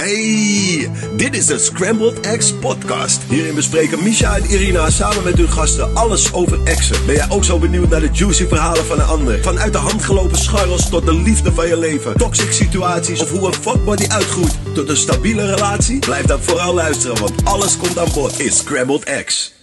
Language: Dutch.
Hey, dit is de Scrambled X podcast. Hierin bespreken Misha en Irina samen met hun gasten alles over exen. Ben jij ook zo benieuwd naar de juicy verhalen van een ander? Vanuit de handgelopen scharrels tot de liefde van je leven. Toxic situaties of hoe een fuckbody uitgroeit tot een stabiele relatie? Blijf dan vooral luisteren, want alles komt aan bod in Scrambled Eggs.